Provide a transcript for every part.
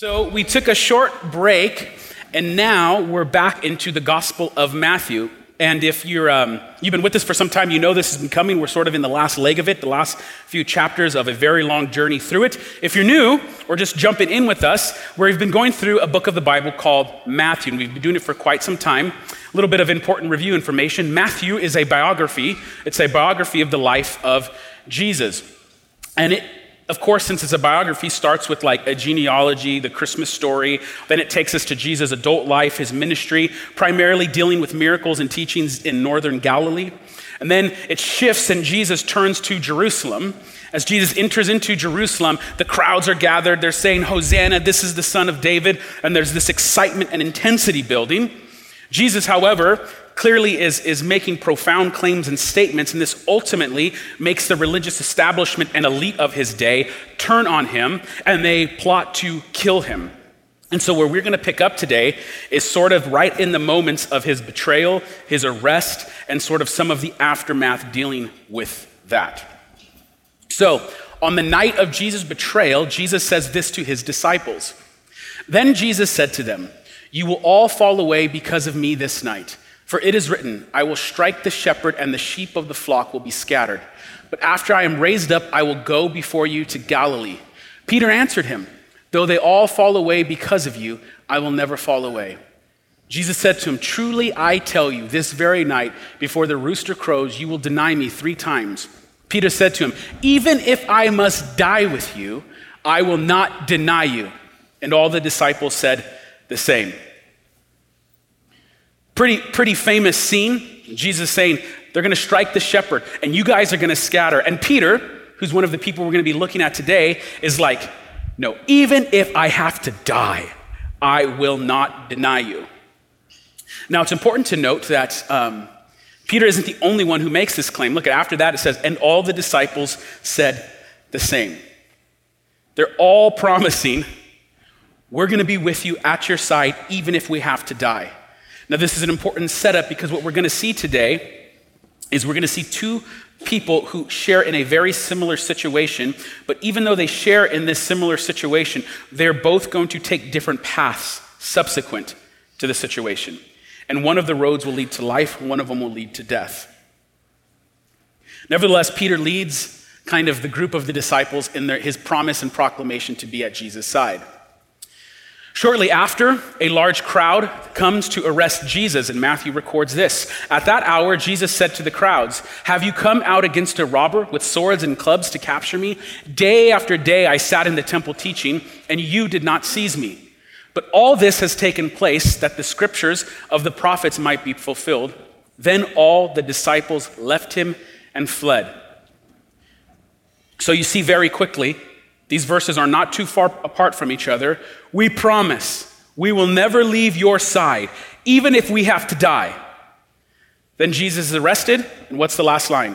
So we took a short break, and now we're back into the Gospel of Matthew. And if you're, um, you've been with us for some time, you know this has been coming. We're sort of in the last leg of it, the last few chapters of a very long journey through it. If you're new or just jumping in with us, we've been going through a book of the Bible called Matthew, and we've been doing it for quite some time. A little bit of important review information. Matthew is a biography, it's a biography of the life of Jesus. And it of course, since it's a biography, starts with like a genealogy, the Christmas story. Then it takes us to Jesus' adult life, his ministry, primarily dealing with miracles and teachings in northern Galilee. And then it shifts and Jesus turns to Jerusalem. As Jesus enters into Jerusalem, the crowds are gathered. They're saying, Hosanna, this is the son of David. And there's this excitement and intensity building. Jesus, however, clearly is, is making profound claims and statements, and this ultimately makes the religious establishment and elite of his day turn on him and they plot to kill him. And so, where we're going to pick up today is sort of right in the moments of his betrayal, his arrest, and sort of some of the aftermath dealing with that. So, on the night of Jesus' betrayal, Jesus says this to his disciples. Then Jesus said to them, You will all fall away because of me this night. For it is written, I will strike the shepherd, and the sheep of the flock will be scattered. But after I am raised up, I will go before you to Galilee. Peter answered him, Though they all fall away because of you, I will never fall away. Jesus said to him, Truly I tell you, this very night, before the rooster crows, you will deny me three times. Peter said to him, Even if I must die with you, I will not deny you. And all the disciples said the same. Pretty, pretty famous scene. Jesus saying, they're going to strike the shepherd, and you guys are going to scatter. And Peter, who's one of the people we're going to be looking at today, is like, no, even if I have to die, I will not deny you. Now, it's important to note that um, Peter isn't the only one who makes this claim. Look, at after that, it says, and all the disciples said the same. They're all promising, we're going to be with you at your side, even if we have to die. Now, this is an important setup because what we're going to see today is we're going to see two people who share in a very similar situation, but even though they share in this similar situation, they're both going to take different paths subsequent to the situation. And one of the roads will lead to life, one of them will lead to death. Nevertheless, Peter leads kind of the group of the disciples in their, his promise and proclamation to be at Jesus' side. Shortly after, a large crowd comes to arrest Jesus, and Matthew records this. At that hour, Jesus said to the crowds, Have you come out against a robber with swords and clubs to capture me? Day after day I sat in the temple teaching, and you did not seize me. But all this has taken place that the scriptures of the prophets might be fulfilled. Then all the disciples left him and fled. So you see very quickly, these verses are not too far apart from each other. We promise we will never leave your side, even if we have to die. Then Jesus is arrested, and what's the last line?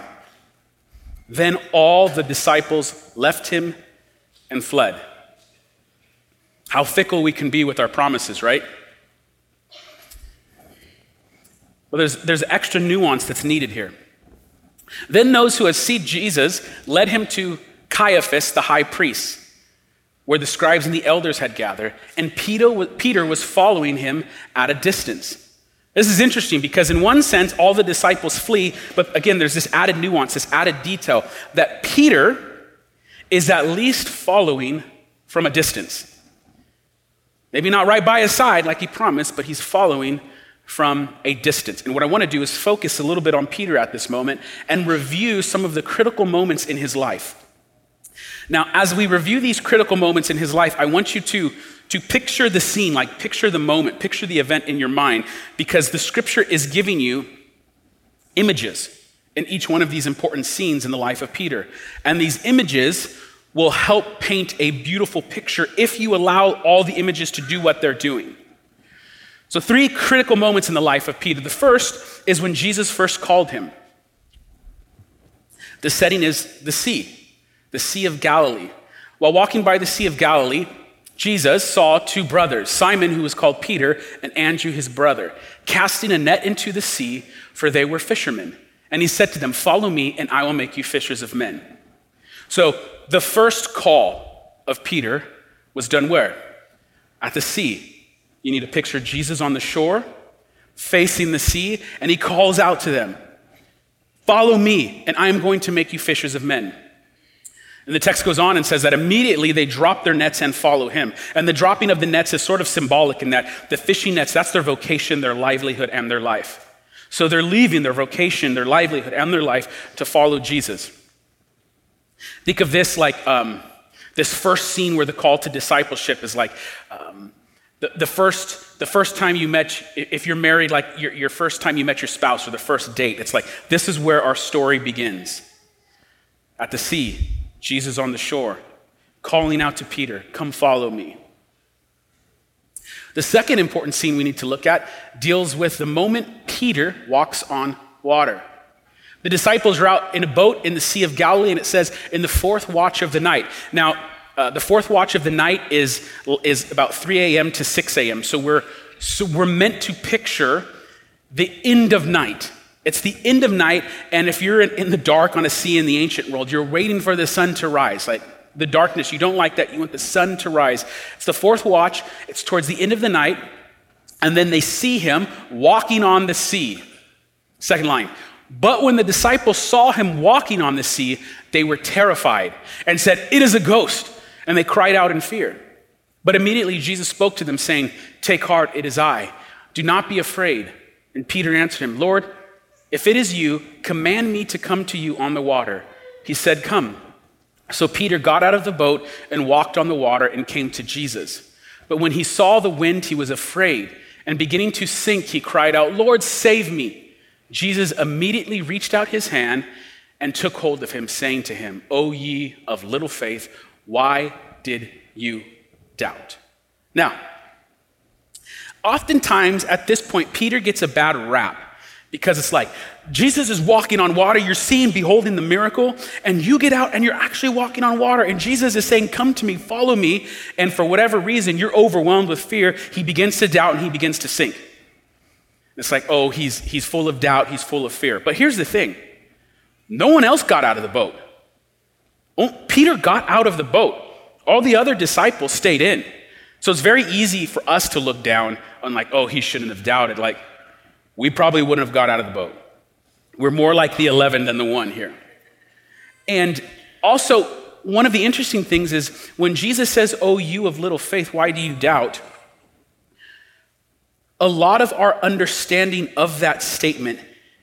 Then all the disciples left him and fled. How fickle we can be with our promises, right? Well, there's, there's extra nuance that's needed here. Then those who had seen Jesus led him to Caiaphas, the high priest, where the scribes and the elders had gathered, and Peter was following him at a distance. This is interesting because, in one sense, all the disciples flee, but again, there's this added nuance, this added detail that Peter is at least following from a distance. Maybe not right by his side like he promised, but he's following from a distance. And what I want to do is focus a little bit on Peter at this moment and review some of the critical moments in his life. Now, as we review these critical moments in his life, I want you to, to picture the scene, like picture the moment, picture the event in your mind, because the scripture is giving you images in each one of these important scenes in the life of Peter. And these images will help paint a beautiful picture if you allow all the images to do what they're doing. So, three critical moments in the life of Peter. The first is when Jesus first called him. The setting is the sea the Sea of Galilee. While walking by the Sea of Galilee, Jesus saw two brothers, Simon, who was called Peter, and Andrew, his brother, casting a net into the sea, for they were fishermen. And he said to them, Follow me, and I will make you fishers of men. So the first call of Peter was done where? at the sea. You need to picture Jesus on the shore, facing the sea, and he calls out to them Follow me, and I am going to make you fishers of men. And the text goes on and says that immediately they drop their nets and follow him. And the dropping of the nets is sort of symbolic in that the fishing nets, that's their vocation, their livelihood, and their life. So they're leaving their vocation, their livelihood, and their life to follow Jesus. Think of this like um, this first scene where the call to discipleship is like um, the, the, first, the first time you met, if you're married, like your, your first time you met your spouse or the first date, it's like this is where our story begins. At the sea, Jesus on the shore, calling out to Peter, Come follow me. The second important scene we need to look at deals with the moment Peter walks on water. The disciples are out in a boat in the Sea of Galilee, and it says, in the fourth watch of the night. Now, uh, the fourth watch of the night is, is about 3 a.m. to 6 a.m. So we're, so we're meant to picture the end of night. It's the end of night, and if you're in, the dark on a sea in the ancient world, you're waiting for the sun to rise. Like the darkness, you don't like that. You want the sun to rise. It's the fourth watch, it's towards the end of the night, and then they see him walking on the sea. Second line. But when the disciples saw him walking on the sea, they were terrified and said, It is a ghost. And they cried out in fear. But immediately Jesus spoke to them, saying, Take heart, it is I. Do not be afraid. And Peter answered him, Lord, if it is you, command me to come to you on the water. He said, Come. So Peter got out of the boat and walked on the water and came to Jesus. But when he saw the wind, he was afraid, and beginning to sink, he cried out, Lord, save me. Jesus immediately reached out his hand and took hold of him, saying to him, O ye of little faith, why did you doubt? Now, oftentimes at this point, Peter gets a bad rap because it's like Jesus is walking on water, you're seeing, beholding the miracle, and you get out and you're actually walking on water, and Jesus is saying, Come to me, follow me. And for whatever reason, you're overwhelmed with fear. He begins to doubt and he begins to sink. It's like, oh, he's, he's full of doubt, he's full of fear. But here's the thing no one else got out of the boat. Oh, Peter got out of the boat. All the other disciples stayed in. So it's very easy for us to look down on, like, oh, he shouldn't have doubted. Like, we probably wouldn't have got out of the boat. We're more like the 11 than the one here. And also, one of the interesting things is when Jesus says, Oh, you of little faith, why do you doubt? A lot of our understanding of that statement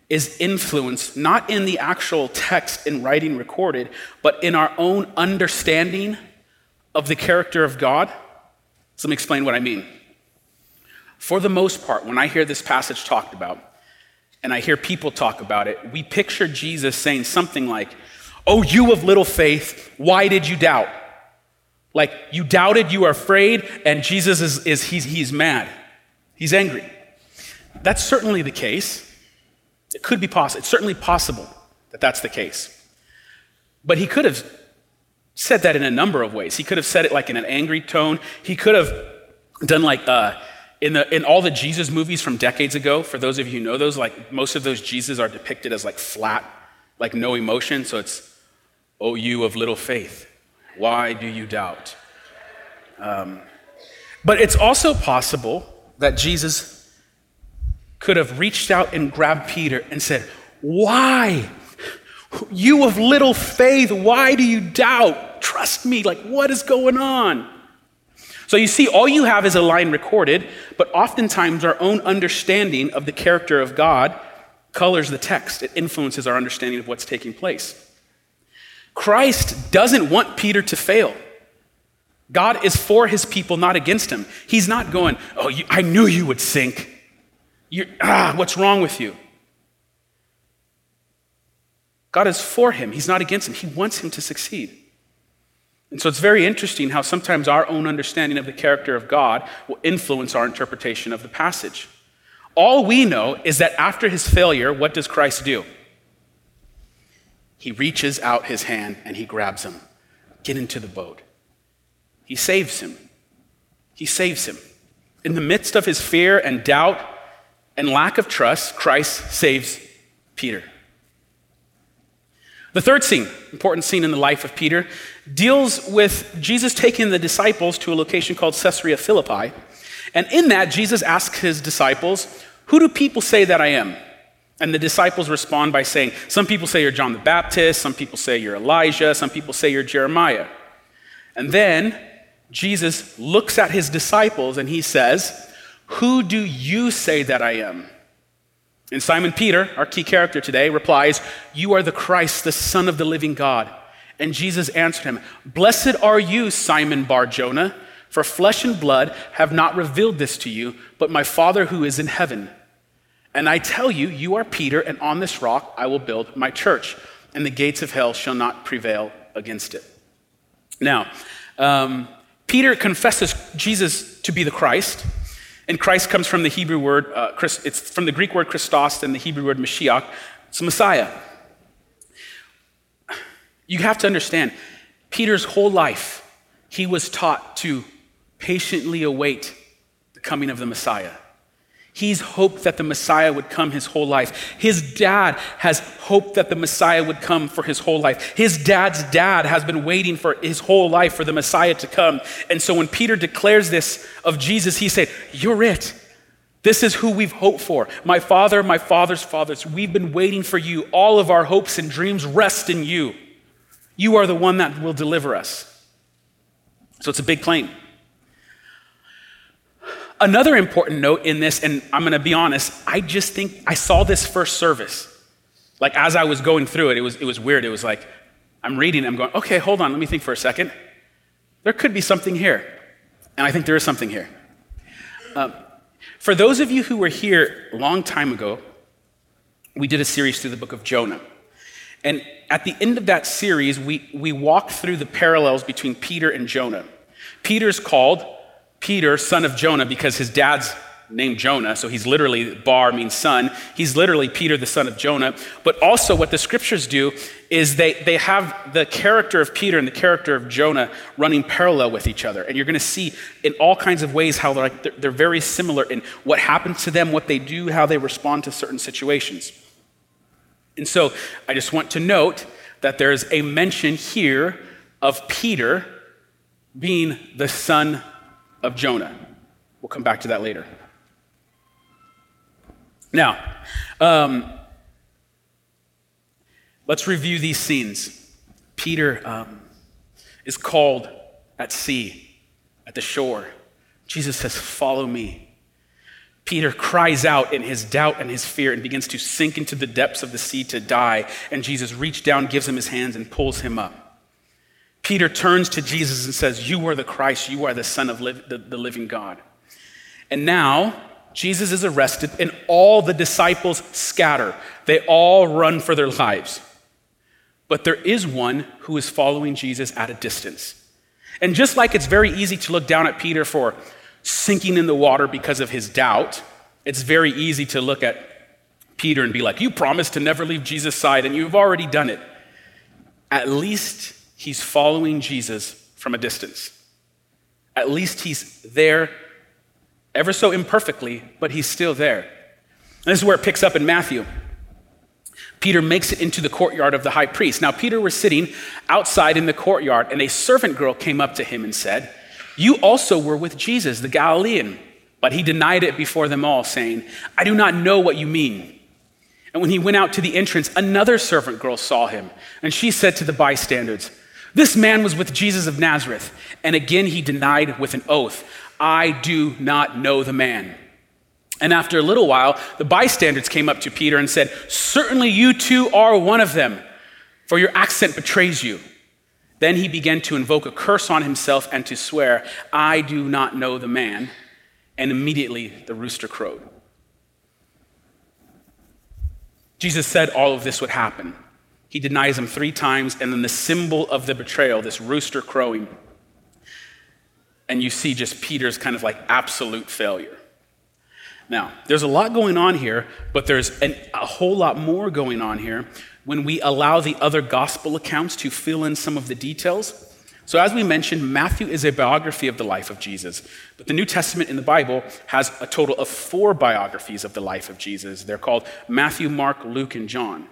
is influenced not in the actual text in writing recorded, but in our own understanding of the character of God. So let me explain what I mean. For the most part, when I hear this passage talked about, and I hear people talk about it, we picture Jesus saying something like, Oh, you of little faith, why did you doubt? Like, you doubted, you are afraid, and Jesus is, is he's, he's mad. He's angry. That's certainly the case. It could be possible. It's certainly possible that that's the case. But he could have said that in a number of ways. He could have said it like in an angry tone. He could have done like uh, in, the, in all the Jesus movies from decades ago, for those of you who know those, like most of those Jesus are depicted as like flat, like no emotion. So it's, oh, you of little faith, why do you doubt? Um, but it's also possible that Jesus could have reached out and grabbed Peter and said, Why? You of little faith, why do you doubt? Trust me, like, what is going on? So you see, all you have is a line recorded, but oftentimes our own understanding of the character of God colors the text. It influences our understanding of what's taking place. Christ doesn't want Peter to fail. God is for his people, not against him. He's not going, Oh, you, I knew you would sink. You're, ah, what's wrong with you? God is for him. He's not against him. He wants him to succeed. And so it's very interesting how sometimes our own understanding of the character of God will influence our interpretation of the passage. All we know is that after his failure, what does Christ do? He reaches out his hand and he grabs him. Get into the boat. He saves him. He saves him. In the midst of his fear and doubt and lack of trust, Christ saves Peter. The third scene, important scene in the life of Peter, deals with Jesus taking the disciples to a location called Caesarea Philippi. And in that, Jesus asks his disciples, Who do people say that I am? And the disciples respond by saying, Some people say you're John the Baptist, some people say you're Elijah, some people say you're Jeremiah. And then Jesus looks at his disciples and he says, Who do you say that I am? And Simon Peter, our key character today, replies, You are the Christ, the Son of the living God. And Jesus answered him, Blessed are you, Simon Bar Jonah, for flesh and blood have not revealed this to you, but my Father who is in heaven. And I tell you, you are Peter, and on this rock I will build my church, and the gates of hell shall not prevail against it. Now, um, Peter confesses Jesus to be the Christ. And Christ comes from the Hebrew word, uh, it's from the Greek word Christos and the Hebrew word Mashiach. It's Messiah. You have to understand, Peter's whole life, he was taught to patiently await the coming of the Messiah. He's hoped that the Messiah would come his whole life. His dad has hoped that the Messiah would come for his whole life. His dad's dad has been waiting for his whole life for the Messiah to come. And so when Peter declares this of Jesus, he said, You're it. This is who we've hoped for. My father, my father's fathers, we've been waiting for you. All of our hopes and dreams rest in you. You are the one that will deliver us. So it's a big claim. Another important note in this, and I'm going to be honest, I just think I saw this first service. Like as I was going through it, it was, it was weird. It was like, I'm reading, I'm going, okay, hold on, let me think for a second. There could be something here. And I think there is something here. Um, for those of you who were here a long time ago, we did a series through the book of Jonah. And at the end of that series, we, we walked through the parallels between Peter and Jonah. Peter's called Peter, son of Jonah, because his dad's named Jonah, so he's literally, Bar means son. He's literally Peter, the son of Jonah. But also, what the scriptures do is they, they have the character of Peter and the character of Jonah running parallel with each other. And you're going to see in all kinds of ways how they're, like, they're, they're very similar in what happens to them, what they do, how they respond to certain situations. And so, I just want to note that there's a mention here of Peter being the son of Jonah. We'll come back to that later. Now, um, let's review these scenes. Peter um, is called at sea, at the shore. Jesus says, Follow me. Peter cries out in his doubt and his fear and begins to sink into the depths of the sea to die. And Jesus reaches down, gives him his hands, and pulls him up. Peter turns to Jesus and says, You are the Christ, you are the Son of li- the, the living God. And now, Jesus is arrested, and all the disciples scatter. They all run for their lives. But there is one who is following Jesus at a distance. And just like it's very easy to look down at Peter for sinking in the water because of his doubt, it's very easy to look at Peter and be like, You promised to never leave Jesus' side, and you've already done it. At least he's following Jesus from a distance. At least he's there, ever so imperfectly, but he's still there. And this is where it picks up in Matthew. Peter makes it into the courtyard of the high priest. Now, Peter was sitting outside in the courtyard, and a servant girl came up to him and said, You also were with Jesus, the Galilean. But he denied it before them all, saying, I do not know what you mean. And when he went out to the entrance, another servant girl saw him, and she said to the bystanders, this man was with Jesus of Nazareth. And again he denied with an oath, I do not know the man. And after a little while, the bystanders came up to Peter and said, Certainly you too are one of them, for your accent betrays you. Then he began to invoke a curse on himself and to swear, I do not know the man. And immediately the rooster crowed. Jesus said all of this would happen. He denies him three times, and then the symbol of the betrayal, this rooster crowing. And you see just Peter's kind of like absolute failure. Now, there's a lot going on here, but there's an, a whole lot more going on here when we allow the other gospel accounts to fill in some of the details. So, as we mentioned, Matthew is a biography of the life of Jesus, but the New Testament in the Bible has a total of four biographies of the life of Jesus. They're called Matthew, Mark, Luke, and John.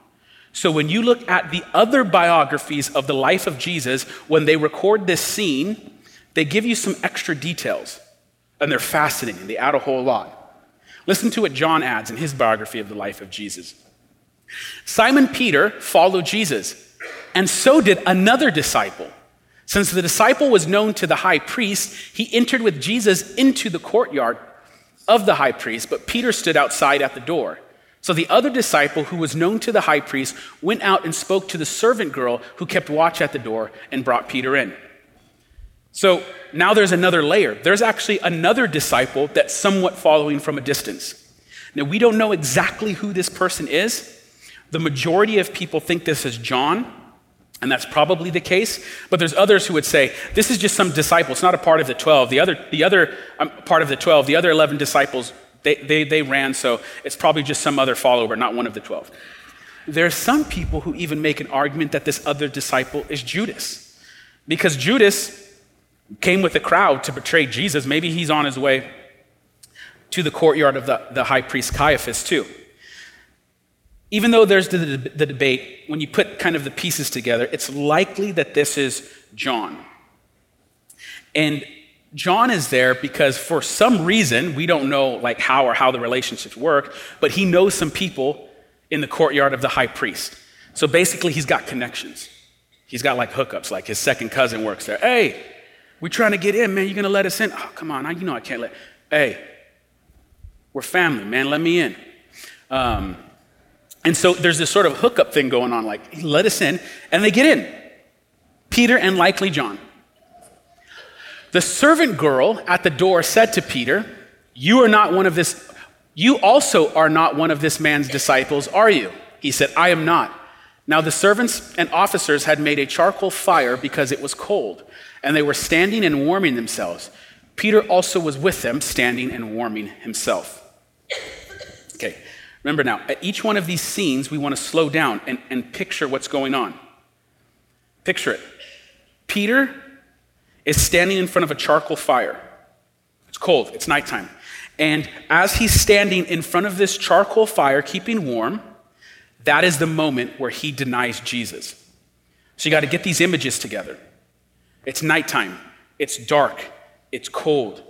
So when you look at the other biographies of the life of Jesus, when they record this scene, they give you some extra details. And they're fascinating. They add a whole lot. Listen to what John adds in his biography of the life of Jesus. Simon Peter followed Jesus, and so did another disciple. Since the disciple was known to the high priest, he entered with Jesus into the courtyard of the high priest, but Peter stood outside at the door. So the other disciple, who was known to the high priest, went out and spoke to the servant girl who kept watch at the door and brought Peter in. So now there's another layer. There's actually another disciple that's somewhat following from a distance. Now, we don't know exactly who this person is. The majority of people think this is John, and that's probably the case. But there's others who would say this is just some disciple. It's not a part of the 12. The other, the other um, part of the 12, the other 11 disciples they, they, they ran, so it's probably just some other follower, not one of the 12. There are some people who even make an argument that this other disciple is Judas. Because Judas came with the crowd to betray Jesus. Maybe he's on his way to the courtyard of the, the high priest Caiaphas, too. Even though there's the, the, debate, when you put kind of the pieces together, it's likely that this is John. And John is there because for some reason, we don't know like how or how the relationships work, but he knows some people in the courtyard of the high priest. So basically, he's got connections. He's got like hookups, like his second cousin works there. Hey, we're trying to get in, man. You're gonna let us in? Oh, come on, I, you know I can't let. Hey, we're family, man. Let me in. Um, and so there's this sort of hookup thing going on, like let us in, and they get in. Peter and likely John. The servant girl at the door said to Peter, You are not one of this, you also are not one of this man's disciples, are you? He said, I am not. Now the servants and officers had made a charcoal fire because it was cold, and they were standing and warming themselves. Peter also was with them, standing and warming himself. Remember now, at each one of these scenes, we want to slow down and, and picture what's going on. Picture it. Peter is standing in front of a charcoal fire. It's cold, it's nighttime. And as he's standing in front of this charcoal fire, keeping warm, that is the moment where he denies Jesus. So you got to get these images together. It's nighttime, it's dark, it's cold.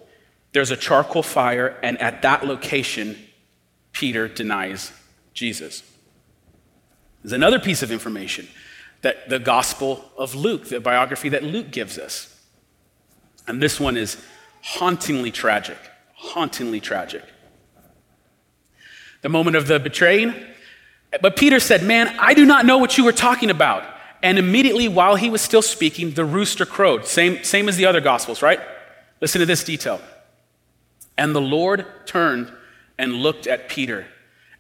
There's a charcoal fire, and at that location, Peter denies Jesus. There's another piece of information that the Gospel of Luke, the biography that Luke gives us. And this one is hauntingly tragic, hauntingly tragic. The moment of the betraying, but Peter said, Man, I do not know what you were talking about. And immediately while he was still speaking, the rooster crowed. Same, same as the other gospels, right? Listen to this detail. And the Lord turned and looked at Peter.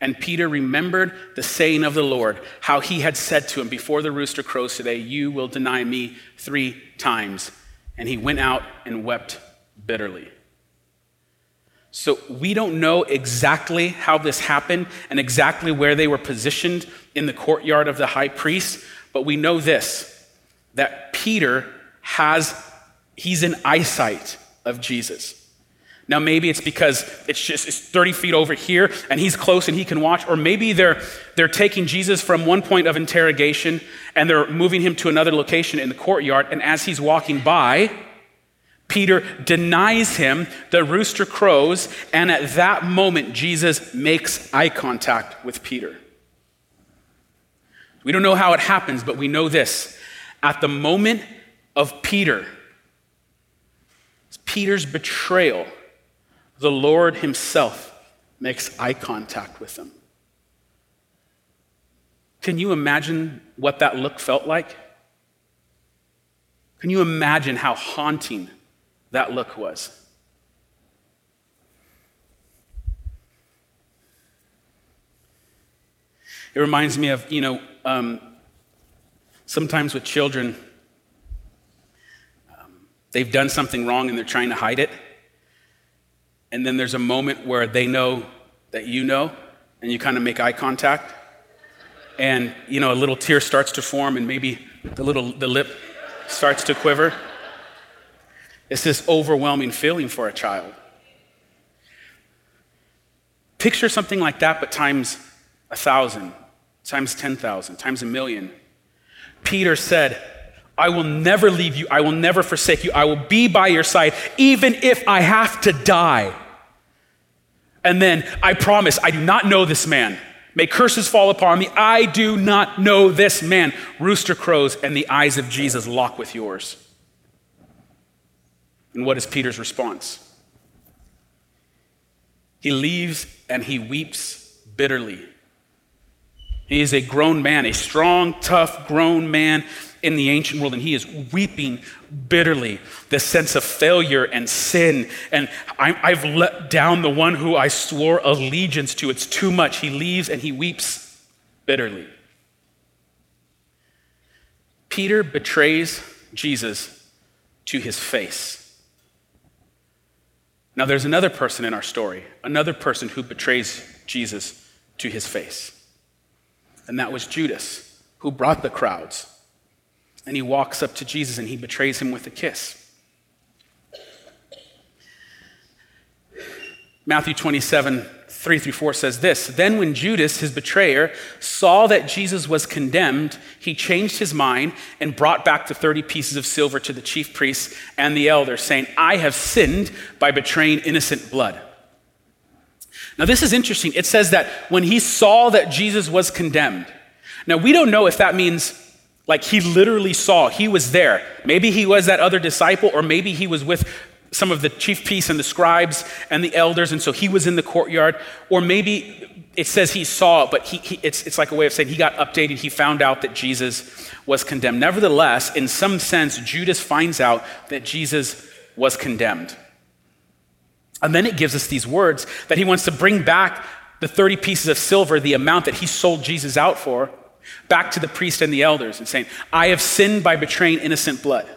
And Peter remembered the saying of the Lord, how he had said to him, Before the rooster crows today, you will deny me three times and he went out and wept bitterly. So we don't know exactly how this happened and exactly where they were positioned in the courtyard of the high priest, but we know this that Peter has, he's in eyesight of Jesus. Now, maybe it's because it's just it's 30 feet over here and he's close and he can watch, or maybe they're, they're taking Jesus from one point of interrogation and they're moving him to another location in the courtyard. And as he's walking by, Peter denies him, the rooster crows, and at that moment, Jesus makes eye contact with Peter. We don't know how it happens, but we know this. At the moment of Peter, Peter's betrayal, the Lord Himself makes eye contact with them. Can you imagine what that look felt like? Can you imagine how haunting that look was? It reminds me of, you know, um, sometimes with children, um, they've done something wrong and they're trying to hide it and then there's a moment where they know that you know, and you kind of make eye contact, and you know a little tear starts to form, and maybe the little the lip starts to quiver. It's this overwhelming feeling for a child. Picture something like that, but times a thousand, times 10,000, times a million. Peter said, I will never leave you. I will never forsake you. I will be by your side, even if I have to die. And then, I promise, I do not know this man. May curses fall upon me. I do not know this man. Rooster crows, and the eyes of Jesus lock with yours. And what is Peter's response? He leaves and he weeps bitterly. He is a grown man, a strong, tough, grown man in the ancient world, and he is weeping bitterly the sense of failure and sin. And I, have let down the one who I swore allegiance to. It's too much. He leaves and he weeps bitterly. Peter betrays Jesus to his face. Now, there's another person in our story, another person who betrays Jesus to his face. And that was Judas, who brought the crowds. And he walks up to Jesus and he betrays him with a kiss. Matthew 27, 3 through 4 says this Then, when Judas, his betrayer, saw that Jesus was condemned, he changed his mind and brought back the 30 pieces of silver to the chief priests and the elders, saying, I have sinned by betraying innocent blood. Now, this is interesting. It says that when he saw that Jesus was condemned, now we don't know if that means like he literally saw, he was there. Maybe he was that other disciple, or maybe he was with some of the chief priests and the scribes and the elders, and so he was in the courtyard. Or maybe it says he saw, but he, he, it's, it's like a way of saying he got updated. He found out that Jesus was condemned. Nevertheless, in some sense, Judas finds out that Jesus was condemned. And then it gives us these words that he wants to bring back the 30 pieces of silver, the amount that he sold Jesus out for, back to the priest and the elders and saying, I have sinned by betraying innocent blood.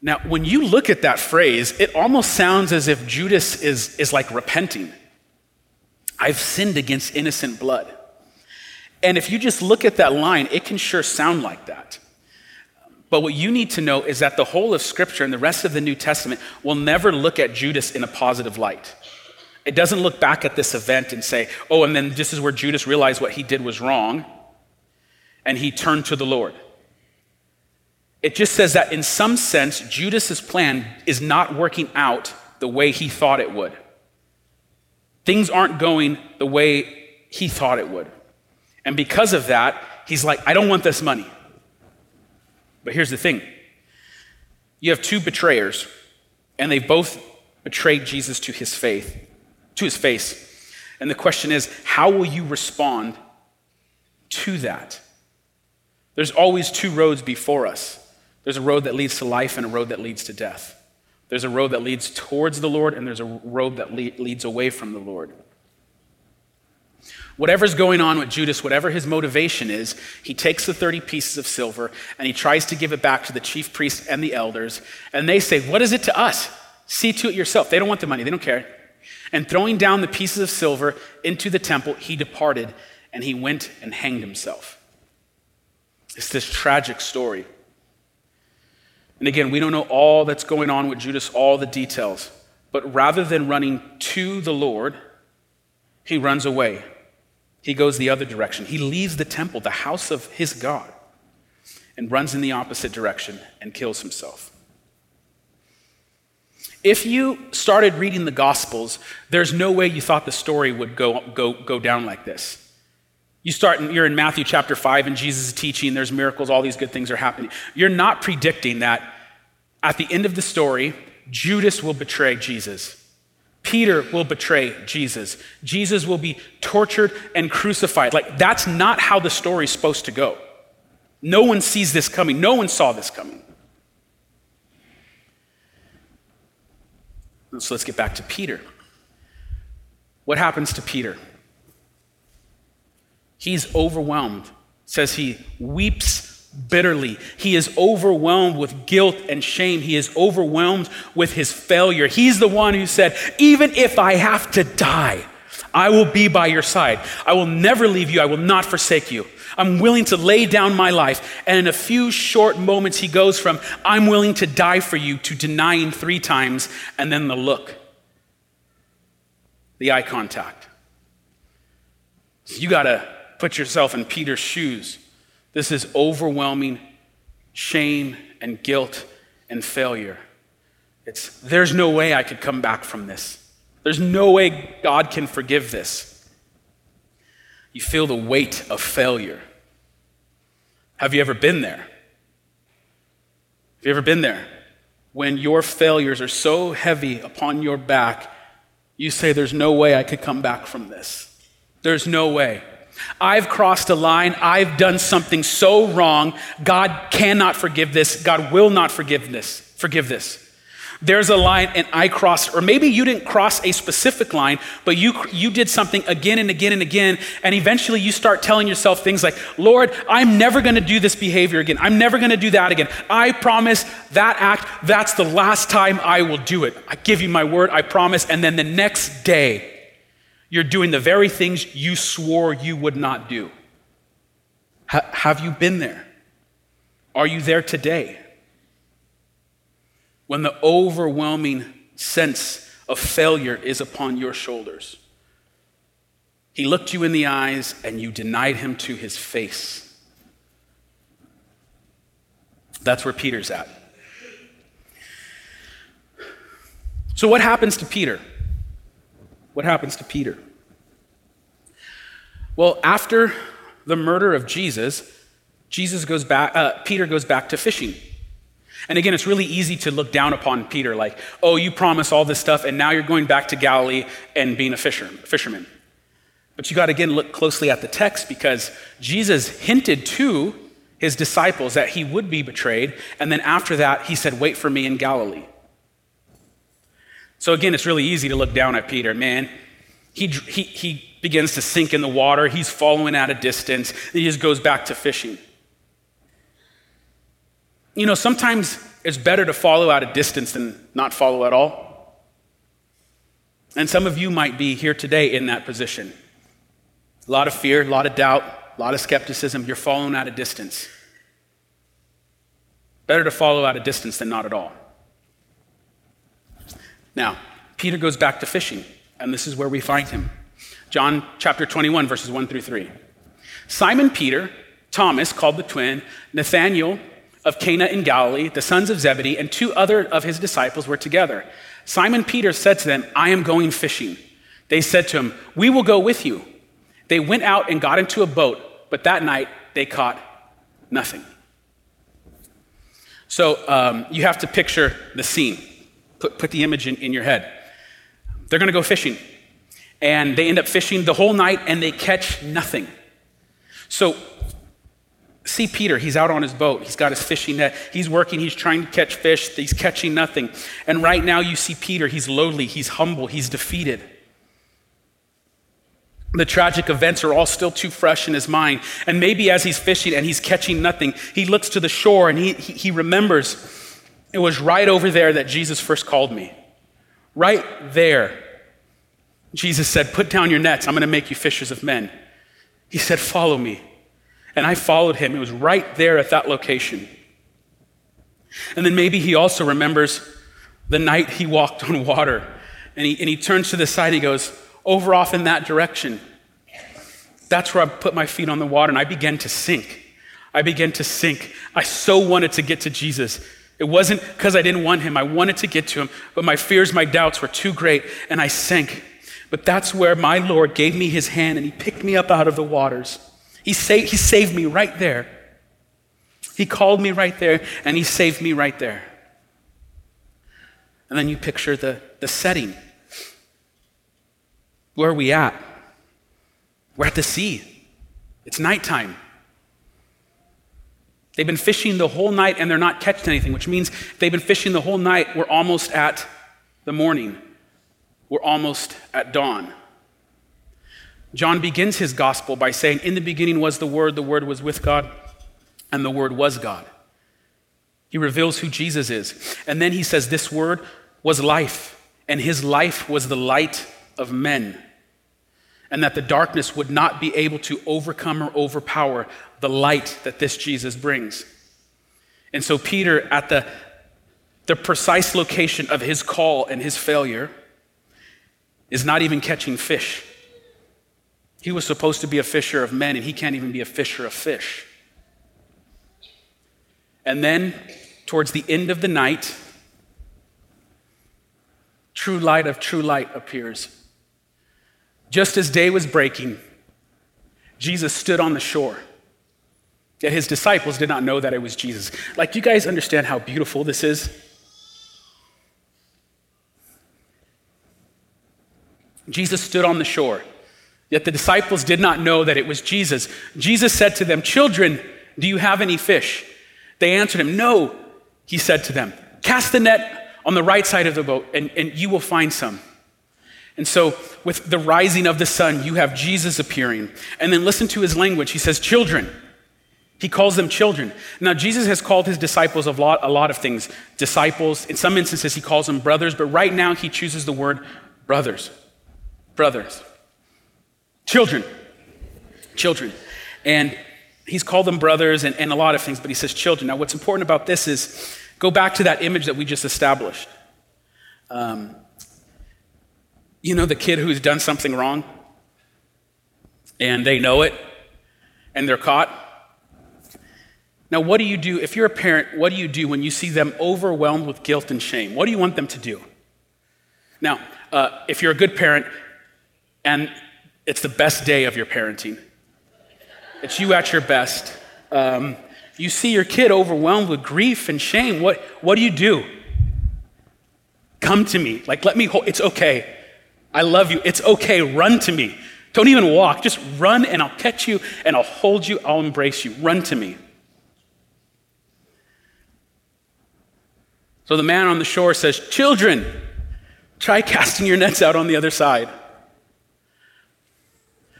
Now, when you look at that phrase, it almost sounds as if Judas is, is like repenting. I've sinned against innocent blood. And if you just look at that line, it can sure sound like that. But what you need to know is that the whole of Scripture and the rest of the New Testament will never look at Judas in a positive light. It doesn't look back at this event and say, oh, and then this is where Judas realized what he did was wrong and he turned to the Lord. It just says that in some sense, Judas's plan is not working out the way he thought it would. Things aren't going the way he thought it would. And because of that, he's like, I don't want this money. But here's the thing you have two betrayers, and they both betrayed Jesus to his faith, to his face. And the question is, how will you respond to that? There's always two roads before us. There's a road that leads to life and a road that leads to death. There's a road that leads towards the Lord, and there's a road that le- leads away from the Lord. Whatever's going on with Judas, whatever his motivation is, he takes the 30 pieces of silver and he tries to give it back to the chief priests and the elders. And they say, What is it to us? See to it yourself. They don't want the money, they don't care. And throwing down the pieces of silver into the temple, he departed and he went and hanged himself. It's this tragic story. And again, we don't know all that's going on with Judas, all the details. But rather than running to the Lord, he runs away. He goes the other direction. He leaves the temple, the house of his God, and runs in the opposite direction and kills himself. If you started reading the Gospels, there's no way you thought the story would go, go, go down like this. You start, you're in Matthew chapter 5, and Jesus is teaching, there's miracles, all these good things are happening. You're not predicting that at the end of the story, Judas will betray Jesus. Peter will betray Jesus. Jesus will be tortured and crucified. Like, that's not how the story's supposed to go. No one sees this coming. No one saw this coming. So let's get back to Peter. What happens to Peter? He's overwhelmed. It says he weeps bitterly. He is overwhelmed with guilt and shame. He is overwhelmed with his failure. He's the one who said, Even if I have to die, I will be by your side. I will never leave you. I will not forsake you. I'm willing to lay down my life. And in a few short moments, he goes from, I'm willing to die for you, to denying three times, and then the look, the eye contact. So you got to put yourself in Peter's shoes. This is overwhelming shame and guilt and failure. It's, there's no way I could come back from this. There's no way God can forgive this. You feel the weight of failure. Have you ever been there? Have you ever been there? When your failures are so heavy upon your back, you say, There's no way I could come back from this. There's no way. I've crossed a line. I've done something so wrong. God cannot forgive this. God will not forgive this. Forgive this. There's a line and I crossed, or maybe you didn't cross a specific line, but you, you did something again and again and again, and eventually you start telling yourself things like, Lord, I'm never gonna do this behavior again. I'm never gonna do that again. I promise that act, that's the last time I will do it. I give you my word, I promise. And then the next day, you're doing the very things you swore you would not do. H- have you been there? Are you there today? When the overwhelming sense of failure is upon your shoulders. He looked you in the eyes and you denied him to his face. That's where Peter's at. So, what happens to Peter? What happens to Peter? Well, after the murder of Jesus, Jesus goes back, uh, Peter goes back to fishing. And again, it's really easy to look down upon Peter like, oh, you promised all this stuff, and now you're going back to Galilee and being a fisher, fisherman. But you got to again look closely at the text because Jesus hinted to his disciples that he would be betrayed, and then after that, he said, wait for me in Galilee. So again, it's really easy to look down at Peter. Man, he, he, he begins to sink in the water. He's following at a distance. He just goes back to fishing. You know, sometimes it's better to follow at a distance than not follow at all. And some of you might be here today in that position. A lot of fear, a lot of doubt, a lot of skepticism. You're following at a distance. Better to follow at a distance than not at all. Now, Peter goes back to fishing, and this is where we find him. John chapter 21, verses 1 through 3. Simon Peter, Thomas, called the twin, Nathanael of Cana in Galilee, the sons of Zebedee, and two other of his disciples were together. Simon Peter said to them, I am going fishing. They said to him, We will go with you. They went out and got into a boat, but that night they caught nothing. So um, you have to picture the scene. Put, put the image in, in your head. They're going to go fishing. And they end up fishing the whole night and they catch nothing. So, see Peter, he's out on his boat. He's got his fishing net. He's working, he's trying to catch fish. He's catching nothing. And right now, you see Peter, he's lowly, he's humble, he's defeated. The tragic events are all still too fresh in his mind. And maybe as he's fishing and he's catching nothing, he looks to the shore and he, he, he remembers it was right over there that Jesus first called me. Right there. Jesus said, Put down your nets. I'm going to make you fishers of men. He said, Follow me. And I followed him. It was right there at that location. And then maybe he also remembers the night he walked on water. And he, and he turns to the side. and He goes, Over off in that direction. That's where I put my feet on the water. And I began to sink. I began to sink. I so wanted to get to Jesus. It wasn't because I didn't want him. I wanted to get to him, but my fears, my doubts were too great, and I sank. But that's where my Lord gave me his hand and he picked me up out of the waters. He, sa- he saved me right there. He called me right there and he saved me right there. And then you picture the, the setting. Where are we at? We're at the sea. It's nighttime. They've been fishing the whole night and they're not catching anything, which means they've been fishing the whole night. We're almost at the morning. We're almost at dawn. John begins his gospel by saying, In the beginning was the Word, the Word was with God, and the Word was God. He reveals who Jesus is. And then he says, This Word was life, and his life was the light of men and that the darkness would not be able to overcome or overpower the light that this Jesus brings. And so, Peter, at the, the precise location of his call and his failure, is not even catching fish. He was supposed to be a fisher of men, and he can't even be a fisher of fish. And then, towards the end of the night, true light of true light appears. Just as day was breaking, Jesus stood on the shore. Yet his disciples did not know that it was Jesus. Like, you guys understand how beautiful this is? Jesus stood on the shore, yet the disciples did not know that it was Jesus. Jesus said to them, Children, do you have any fish? They answered him, No. He said to them, Cast the net on the right side of the boat, and, and you will find some. And so, with the rising of the sun, you have Jesus appearing. And then listen to his language. He says, Children. He calls them children. Now, Jesus has called his disciples a lot, a lot of things. Disciples, in some instances, he calls them brothers, but right now he chooses the word brothers. Brothers. Children. Children. And he's called them brothers and, and a lot of things, but he says children. Now, what's important about this is go back to that image that we just established. Um, you know, the kid who's done something wrong and they know it and they're caught? Now, what do you do if you're a parent? What do you do when you see them overwhelmed with guilt and shame? What do you want them to do? Now, uh, if you're a good parent and it's the best day of your parenting, it's you at your best. Um, you see your kid overwhelmed with grief and shame. What, what do you do? Come to me. Like, let me hold, it's okay. I love you. It's okay. Run to me. Don't even walk. Just run and I'll catch you and I'll hold you. I'll embrace you. Run to me. So the man on the shore says, Children, try casting your nets out on the other side.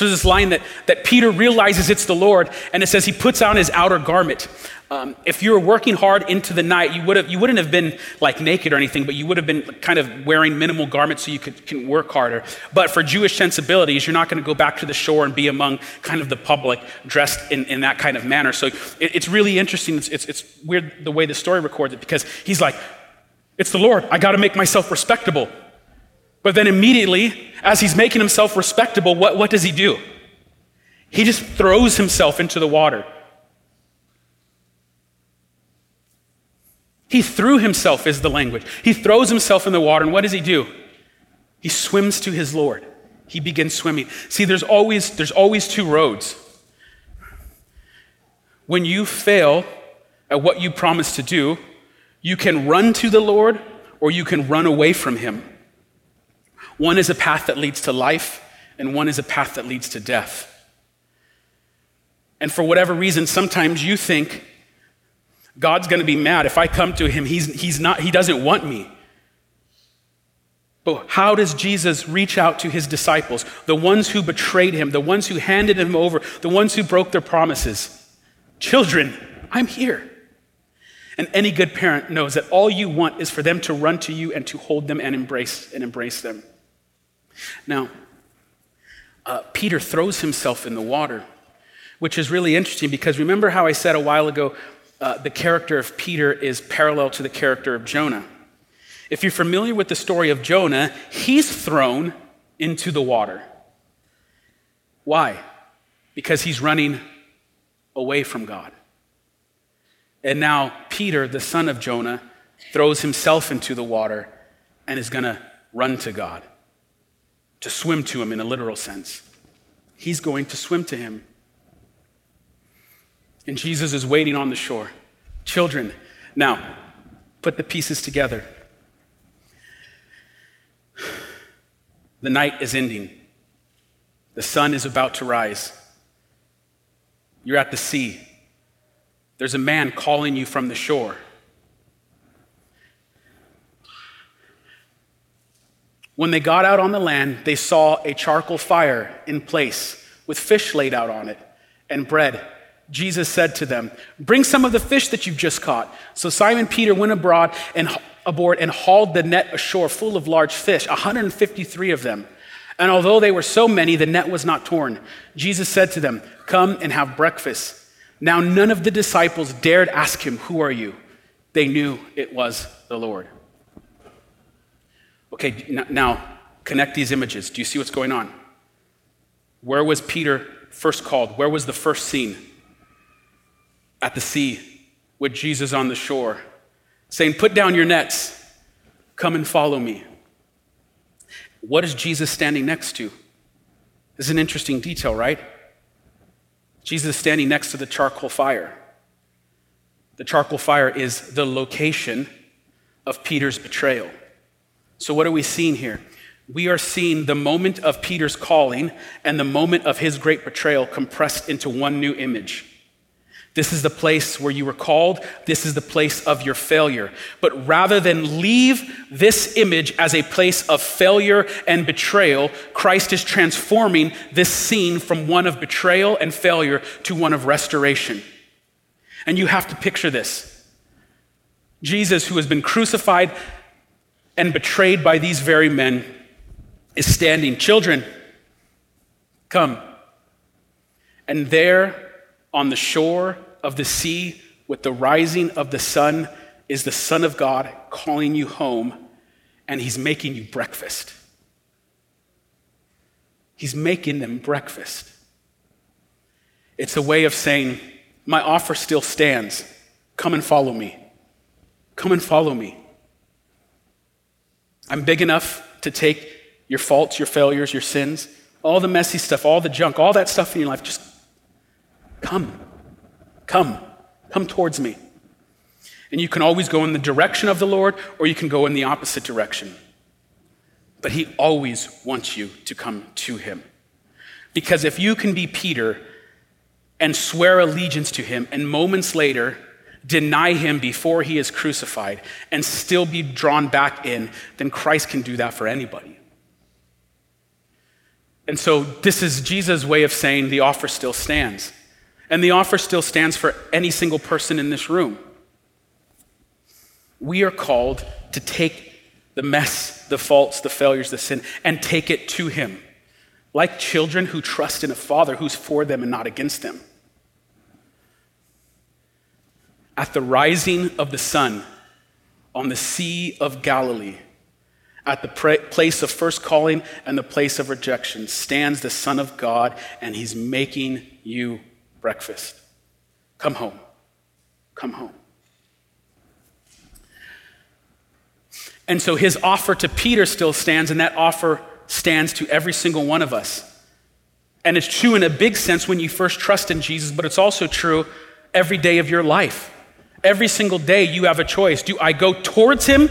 So there's this line that, that Peter realizes it's the Lord, and it says he puts on his outer garment. Um, if you were working hard into the night, you, would have, you wouldn't have been like naked or anything, but you would have been kind of wearing minimal garments so you could can work harder. But for Jewish sensibilities, you're not going to go back to the shore and be among kind of the public dressed in, in that kind of manner. So it, it's really interesting. It's, it's, it's weird the way the story records it because he's like, it's the Lord. I got to make myself respectable. But then immediately, as he's making himself respectable, what, what does he do? He just throws himself into the water. He threw himself, is the language. He throws himself in the water, and what does he do? He swims to his Lord. He begins swimming. See, there's always, there's always two roads. When you fail at what you promise to do, you can run to the Lord or you can run away from him. One is a path that leads to life, and one is a path that leads to death. And for whatever reason, sometimes you think God's going to be mad if I come to him. He's, he's not, he doesn't want me. But how does Jesus reach out to his disciples, the ones who betrayed him, the ones who handed him over, the ones who broke their promises? Children, I'm here. And any good parent knows that all you want is for them to run to you and to hold them and embrace and embrace them. Now, uh, Peter throws himself in the water, which is really interesting because remember how I said a while ago uh, the character of Peter is parallel to the character of Jonah. If you're familiar with the story of Jonah, he's thrown into the water. Why? Because he's running away from God. And now Peter, the son of Jonah, throws himself into the water and is going to run to God, to swim to him in a literal sense. He's going to swim to him. And Jesus is waiting on the shore. Children, now put the pieces together. The night is ending. The sun is about to rise. You're at the sea. There's a man calling you from the shore. When they got out on the land, they saw a charcoal fire in place with fish laid out on it and bread Jesus said to them, Bring some of the fish that you've just caught. So Simon Peter went abroad and aboard and hauled the net ashore full of large fish, 153 of them. And although they were so many, the net was not torn. Jesus said to them, Come and have breakfast. Now none of the disciples dared ask him, Who are you? They knew it was the Lord. Okay, now connect these images. Do you see what's going on? Where was Peter first called? Where was the first scene? At the sea with Jesus on the shore, saying, Put down your nets, come and follow me. What is Jesus standing next to? This is an interesting detail, right? Jesus is standing next to the charcoal fire. The charcoal fire is the location of Peter's betrayal. So, what are we seeing here? We are seeing the moment of Peter's calling and the moment of his great betrayal compressed into one new image. This is the place where you were called. This is the place of your failure. But rather than leave this image as a place of failure and betrayal, Christ is transforming this scene from one of betrayal and failure to one of restoration. And you have to picture this Jesus, who has been crucified and betrayed by these very men, is standing. Children, come. And there, on the shore of the sea with the rising of the sun is the Son of God calling you home, and He's making you breakfast. He's making them breakfast. It's a way of saying, My offer still stands. Come and follow me. Come and follow me. I'm big enough to take your faults, your failures, your sins, all the messy stuff, all the junk, all that stuff in your life. Just Come. Come. Come towards me. And you can always go in the direction of the Lord or you can go in the opposite direction. But He always wants you to come to Him. Because if you can be Peter and swear allegiance to Him and moments later deny Him before He is crucified and still be drawn back in, then Christ can do that for anybody. And so this is Jesus' way of saying the offer still stands. And the offer still stands for any single person in this room. We are called to take the mess, the faults, the failures, the sin, and take it to Him. Like children who trust in a father who's for them and not against them. At the rising of the sun on the Sea of Galilee, at the place of first calling and the place of rejection, stands the Son of God, and He's making you breakfast. Come home. Come home. And so his offer to Peter still stands, and that offer stands to every single one of us. And it's true in a big sense when you first trust in Jesus, but it's also true every day of your life. Every single day you have a choice. Do I go towards him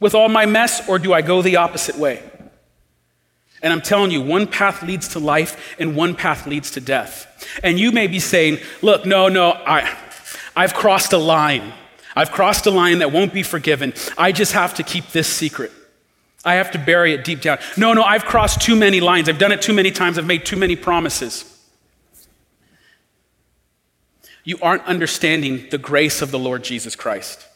with all my mess, or do I go the opposite way? And I'm telling you, one path leads to life and one path leads to death. And you may be saying, look, no, no, I, I've crossed a line. I've crossed a line that won't be forgiven. I just have to keep this secret. I have to bury it deep down. No, no, I've crossed too many lines. I've done it too many times. I've made too many promises. You aren't understanding the grace of the Lord Jesus Christ.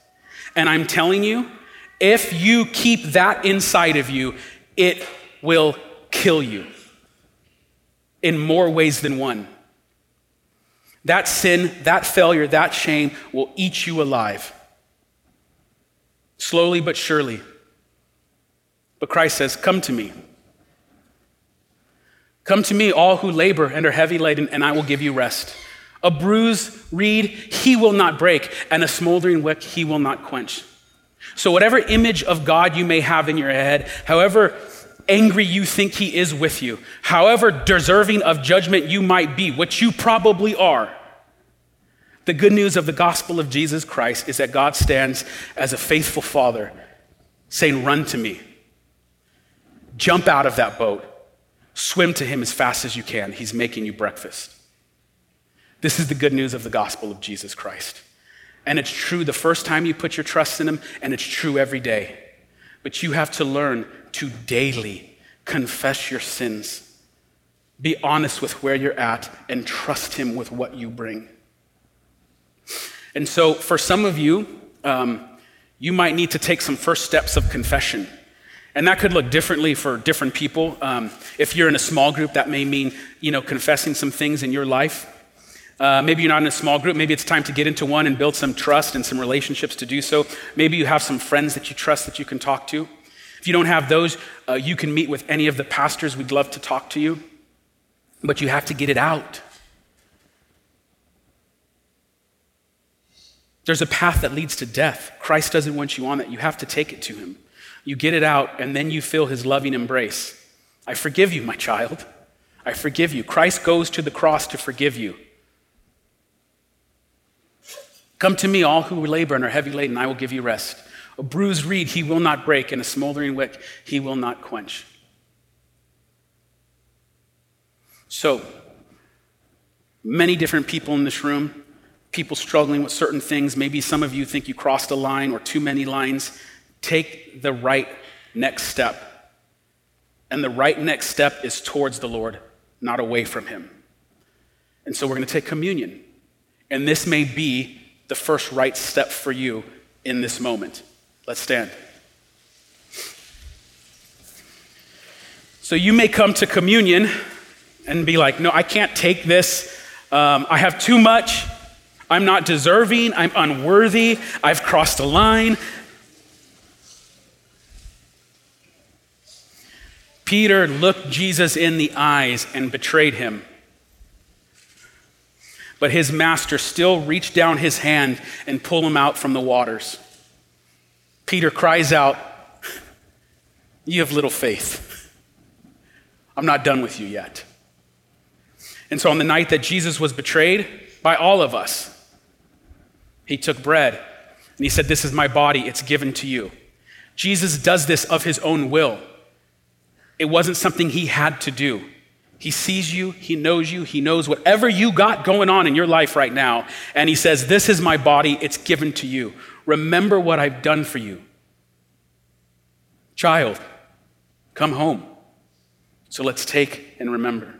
And I'm telling you, if you keep that inside of you, it will kill you in more ways than one. That sin, that failure, that shame will eat you alive. Slowly but surely. But Christ says, Come to me. Come to me, all who labor and are heavy laden, and I will give you rest. A bruised reed he will not break, and a smoldering wick he will not quench. So, whatever image of God you may have in your head, however angry you think he is with you, however deserving of judgment you might be, which you probably are, the good news of the gospel of Jesus Christ is that God stands as a faithful father saying, Run to me. Jump out of that boat. Swim to him as fast as you can. He's making you breakfast. This is the good news of the gospel of Jesus Christ. And it's true the first time you put your trust in him, and it's true every day. But you have to learn to daily confess your sins, be honest with where you're at, and trust Him with what you bring. And so, for some of you, um, you might need to take some first steps of confession. And that could look differently for different people. Um, if you're in a small group, that may mean, you know, confessing some things in your life. Uh, maybe you're not in a small group. Maybe it's time to get into one and build some trust and some relationships to do so. Maybe you have some friends that you trust that you can talk to. If you don't have those, uh, you can meet with any of the pastors. We'd love to talk to you. But you have to get it out. There's a path that leads to death. Christ doesn't want you on that. You have to take it to him. You get it out, and then you feel his loving embrace. I forgive you, my child. I forgive you. Christ goes to the cross to forgive you. Come to me, all who labor and are heavy laden, I will give you rest. A bruised reed he will not break, and a smoldering wick he will not quench. So, many different people in this room people struggling with certain things. Maybe some of you think you crossed a line or too many lines. Take the right next step. And the right next step is towards the Lord, not away from Him. And so we're going to take communion. And this may be the first right step for you in this moment. Let's stand. So you may come to communion and be like, no, I can't take this. Um, I have too much. I'm not deserving. I'm unworthy. I've crossed a line. Peter looked Jesus in the eyes and betrayed him. But his master still reached down his hand and pulled him out from the waters. Peter cries out, You have little faith. I'm not done with you yet. And so, on the night that Jesus was betrayed by all of us, he took bread and he said, This is my body, it's given to you. Jesus does this of his own will. It wasn't something he had to do. He sees you, he knows you, he knows whatever you got going on in your life right now. And he says, This is my body, it's given to you. Remember what I've done for you. Child, come home. So let's take and remember.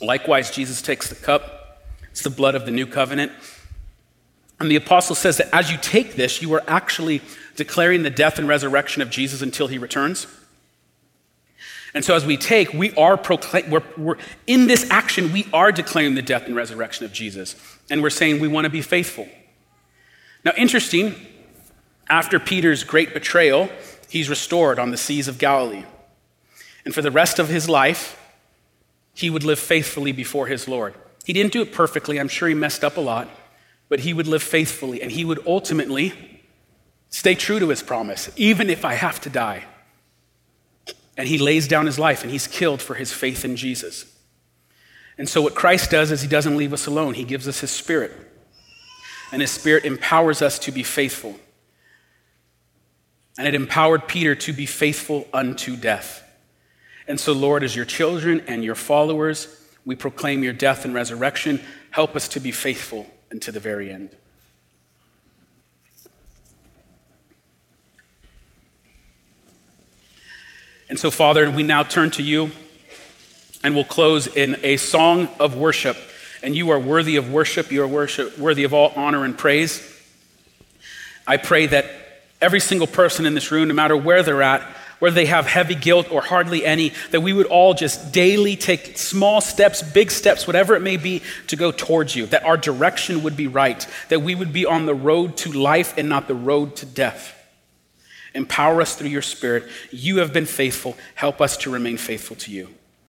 Likewise, Jesus takes the cup, it's the blood of the new covenant. And the apostle says that as you take this, you are actually declaring the death and resurrection of Jesus until he returns. And so, as we take, we are proclaiming, we're, we're, in this action, we are declaring the death and resurrection of Jesus. And we're saying we want to be faithful. Now, interesting, after Peter's great betrayal, he's restored on the seas of Galilee. And for the rest of his life, he would live faithfully before his Lord. He didn't do it perfectly. I'm sure he messed up a lot, but he would live faithfully and he would ultimately stay true to his promise, even if I have to die. And he lays down his life and he's killed for his faith in Jesus. And so, what Christ does is he doesn't leave us alone, he gives us his spirit. And his spirit empowers us to be faithful. And it empowered Peter to be faithful unto death. And so, Lord, as your children and your followers, we proclaim your death and resurrection. Help us to be faithful unto the very end. And so, Father, we now turn to you and we'll close in a song of worship. And you are worthy of worship. You are worship, worthy of all honor and praise. I pray that every single person in this room, no matter where they're at, whether they have heavy guilt or hardly any, that we would all just daily take small steps, big steps, whatever it may be, to go towards you, that our direction would be right, that we would be on the road to life and not the road to death. Empower us through your Spirit. You have been faithful. Help us to remain faithful to you.